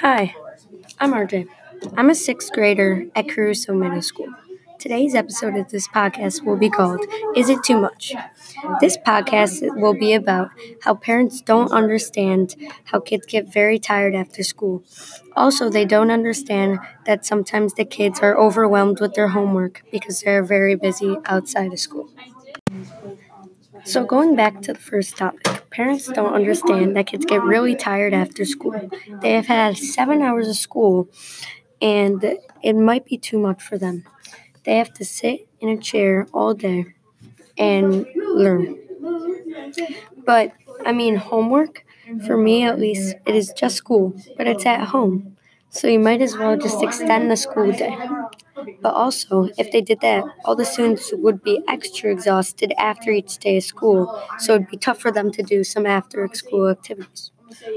Hi, I'm RJ. I'm a sixth grader at Caruso Middle School. Today's episode of this podcast will be called Is It Too Much? This podcast will be about how parents don't understand how kids get very tired after school. Also, they don't understand that sometimes the kids are overwhelmed with their homework because they're very busy outside of school. So, going back to the first topic, parents don't understand that kids get really tired after school. They have had seven hours of school, and it might be too much for them. They have to sit in a chair all day and learn. But, I mean, homework, for me at least, it is just school, but it's at home. So, you might as well just extend the school day. But also, if they did that, all the students would be extra exhausted after each day of school, so it'd be tough for them to do some after school activities.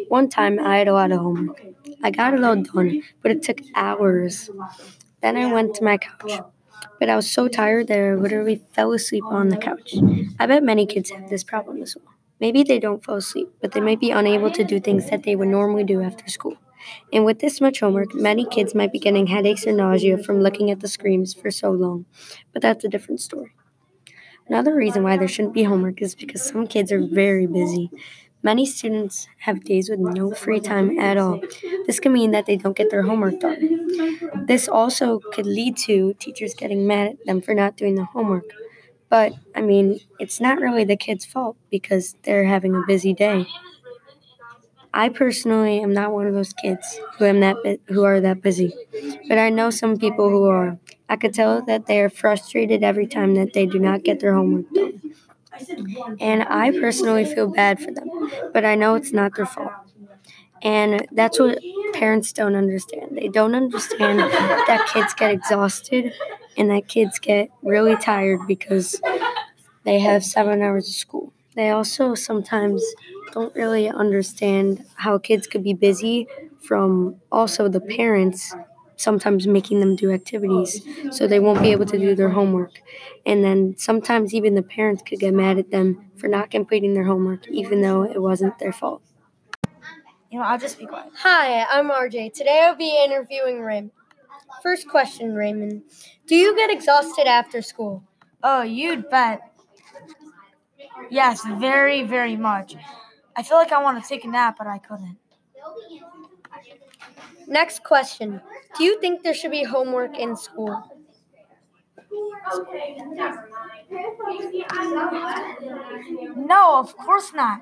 One time, I had a lot of homework. I got it all done, but it took hours. Then I went to my couch. But I was so tired that I literally fell asleep on the couch. I bet many kids have this problem as well. Maybe they don't fall asleep, but they might be unable to do things that they would normally do after school. And with this much homework, many kids might be getting headaches or nausea from looking at the screens for so long. But that's a different story. Another reason why there shouldn't be homework is because some kids are very busy. Many students have days with no free time at all. This can mean that they don't get their homework done. This also could lead to teachers getting mad at them for not doing the homework. But, I mean, it's not really the kids' fault because they're having a busy day. I personally am not one of those kids who am that bu- who are that busy, but I know some people who are. I could tell that they are frustrated every time that they do not get their homework done. And I personally feel bad for them, but I know it's not their fault. And that's what parents don't understand. They don't understand that kids get exhausted and that kids get really tired because they have seven hours of school. They also sometimes don't really understand how kids could be busy from also the parents sometimes making them do activities so they won't be able to do their homework. And then sometimes even the parents could get mad at them for not completing their homework even though it wasn't their fault. You know, I'll just be quiet. Hi, I'm RJ. Today I'll be interviewing Raymond. First question, Raymond. Do you get exhausted after school? Oh, you'd bet. Yes, very, very much. I feel like I want to take a nap, but I couldn't. Next question. Do you think there should be homework in school? No, of course not.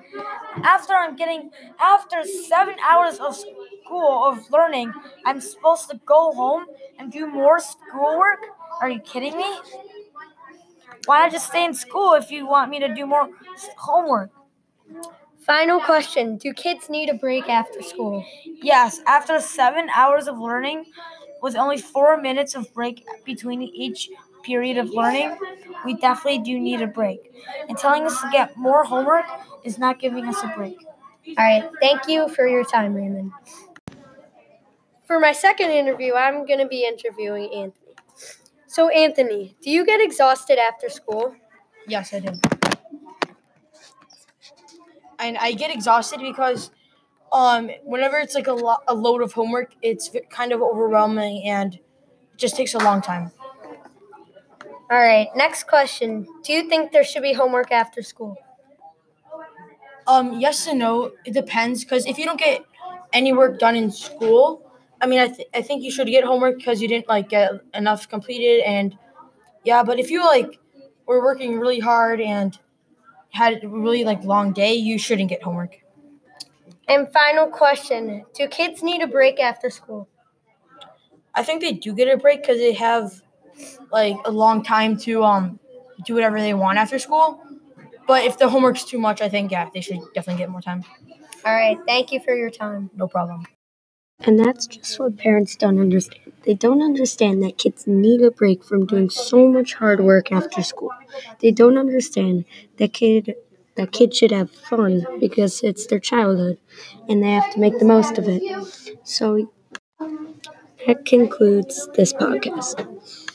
After I'm getting, after seven hours of school of learning, I'm supposed to go home and do more schoolwork? Are you kidding me? Why not just stay in school if you want me to do more homework? Final question. Do kids need a break after school? Yes, after seven hours of learning, with only four minutes of break between each period of learning, we definitely do need a break. And telling us to get more homework is not giving us a break. All right. Thank you for your time, Raymond. For my second interview, I'm going to be interviewing Anthony. So, Anthony, do you get exhausted after school? Yes, I do. And I get exhausted because um, whenever it's like a, lo- a load of homework, it's kind of overwhelming and it just takes a long time. All right. Next question. Do you think there should be homework after school? Um, yes and no. It depends because if you don't get any work done in school, I mean, I, th- I think you should get homework because you didn't like get enough completed and yeah. But if you like were working really hard and had a really like long day, you shouldn't get homework. And final question. Do kids need a break after school? I think they do get a break because they have like a long time to um do whatever they want after school. But if the homework's too much, I think yeah, they should definitely get more time. All right. Thank you for your time. No problem. And that's just what parents don't understand. They don't understand that kids need a break from doing so much hard work after school. They don't understand that kid that kids should have fun because it's their childhood and they have to make the most of it. So that concludes this podcast.